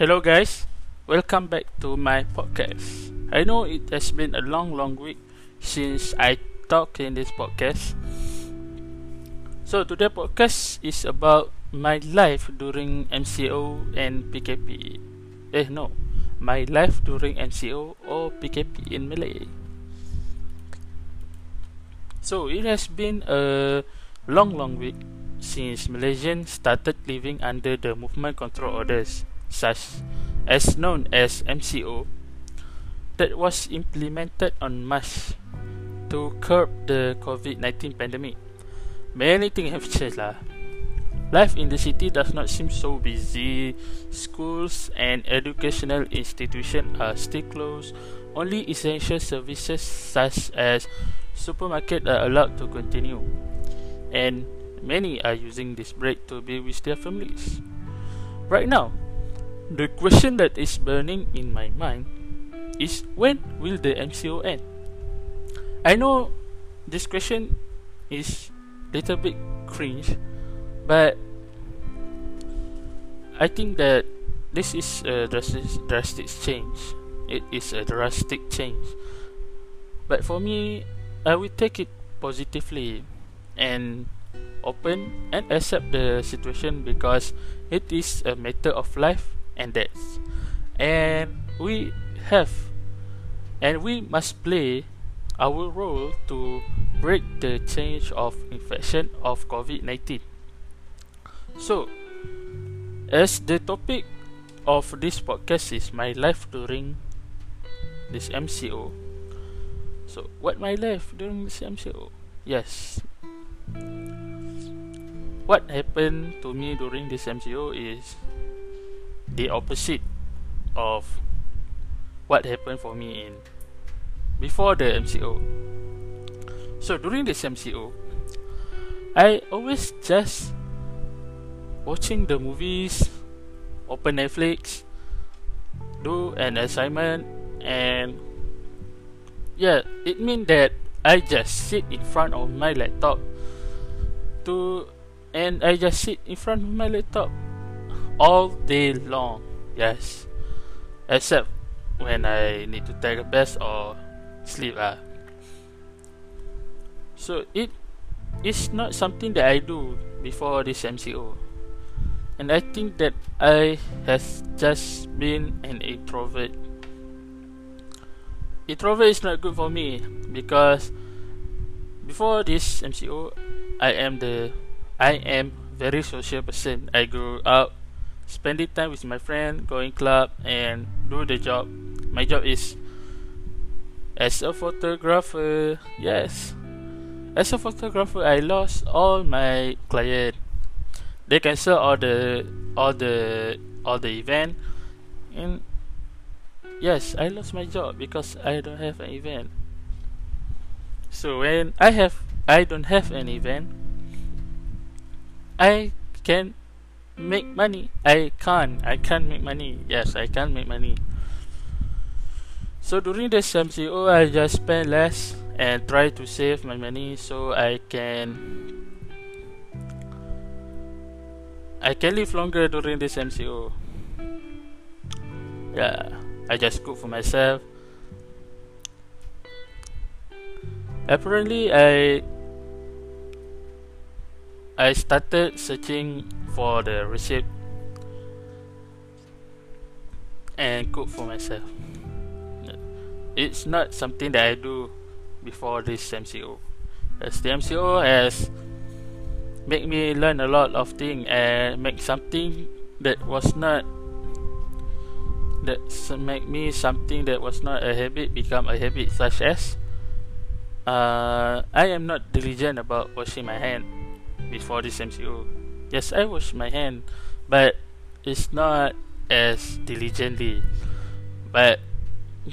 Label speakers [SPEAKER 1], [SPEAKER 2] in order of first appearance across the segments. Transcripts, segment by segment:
[SPEAKER 1] Hello, guys. Welcome back to my podcast. I know it has been a long, long week since I talked in this podcast. So, today's podcast is about my life during MCO and PKP. Eh, no. My life during MCO or PKP in Malay. So, it has been a long, long week since Malaysians started living under the movement control orders, such as known as MCO, that was implemented on March to curb the COVID 19 pandemic. Many things have changed. Lah. Life in the city does not seem so busy. Schools and educational institutions are still closed. Only essential services such as supermarket are allowed to continue. And many are using this break to be with their families. Right now, the question that is burning in my mind is when will the MCO end? I know this question is little bit cringe, but I think that this is a drastic, drastic change. It is a drastic change. But for me, I will take it positively and open and accept the situation because it is a matter of life and death. And we have and we must play our role to break the change of infection of COVID-19. So, as the topic of this podcast is my life during this MCO. So, what my life during this MCO? Yes, what happened to me during this MCO is the opposite of what happened for me in before the MCO. So during this MCO, I always just watching the movies, open Netflix, do an assignment, and yeah, it means that I just sit in front of my laptop to and I just sit in front of my laptop all day long. Yes, except when I need to take a bath or sleep. Ah, so it is not something that I do before this MCO, and I think that I has just been an introvert. Introvert is not good for me because before this MCO, I am the I am very social person. I grew up spending time with my friend, going club and do the job. My job is as a photographer. Yes. As a photographer, I lost all my client. They cancel all the all the all the event and yes, I lost my job because I don't have an event. So when I have I don't have an event, I can make money. I can't. I can't make money. Yes, I can't make money. So during this MCO, oh, I just spend less and try to save my money so I can I can live longer during this MCO. Oh. Yeah, I just cook for myself. Apparently, I I started searching for the receipt and cook for myself. It's not something that I do before this MCO. As the MCO has made me learn a lot of things and make something that was not that make me something that was not a habit become a habit such as uh, I am not diligent about washing my hand before this MCO. Yes, I wash my hand, but it's not as diligently. But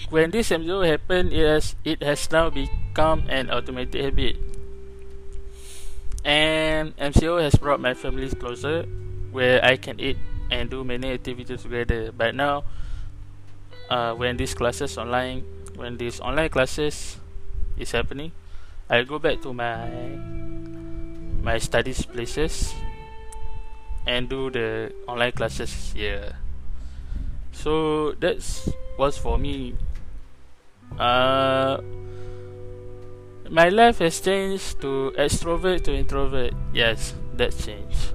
[SPEAKER 1] when this MCO happened, it has it has now become an automatic habit. And MCO has brought my family closer, where I can eat and do many activities together. But now, uh, when these classes online, when these online classes is happening, I go back to my my studies places and do the online classes here So that's was for me. Uh, my life has changed to extrovert to introvert. Yes, that changed.